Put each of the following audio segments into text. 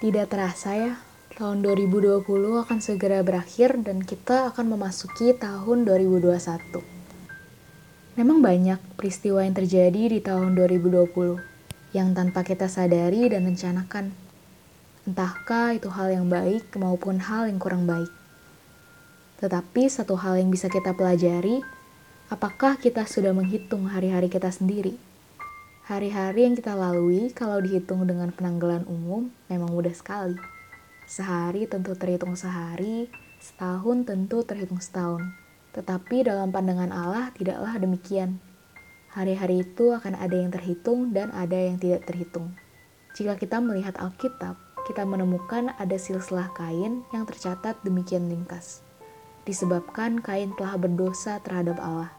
Tidak terasa ya, tahun 2020 akan segera berakhir dan kita akan memasuki tahun 2021. Memang banyak peristiwa yang terjadi di tahun 2020 yang tanpa kita sadari dan rencanakan. Entahkah itu hal yang baik maupun hal yang kurang baik. Tetapi satu hal yang bisa kita pelajari, apakah kita sudah menghitung hari-hari kita sendiri? Hari-hari yang kita lalui kalau dihitung dengan penanggalan umum memang mudah sekali. Sehari tentu terhitung sehari, setahun tentu terhitung setahun. Tetapi dalam pandangan Allah tidaklah demikian. Hari-hari itu akan ada yang terhitung dan ada yang tidak terhitung. Jika kita melihat Alkitab, kita menemukan ada silsilah kain yang tercatat demikian ringkas. Disebabkan kain telah berdosa terhadap Allah.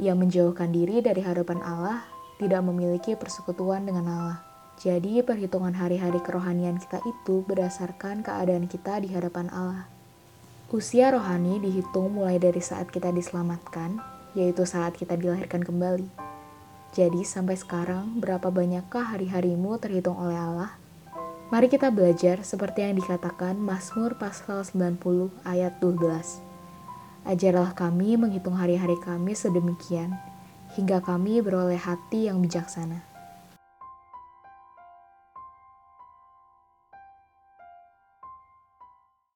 Ia menjauhkan diri dari hadapan Allah tidak memiliki persekutuan dengan Allah. Jadi, perhitungan hari-hari kerohanian kita itu berdasarkan keadaan kita di hadapan Allah. Usia rohani dihitung mulai dari saat kita diselamatkan, yaitu saat kita dilahirkan kembali. Jadi, sampai sekarang, berapa banyakkah hari-harimu terhitung oleh Allah? Mari kita belajar seperti yang dikatakan Mazmur pasal 90 ayat 12. Ajarlah kami menghitung hari-hari kami sedemikian, hingga kami beroleh hati yang bijaksana.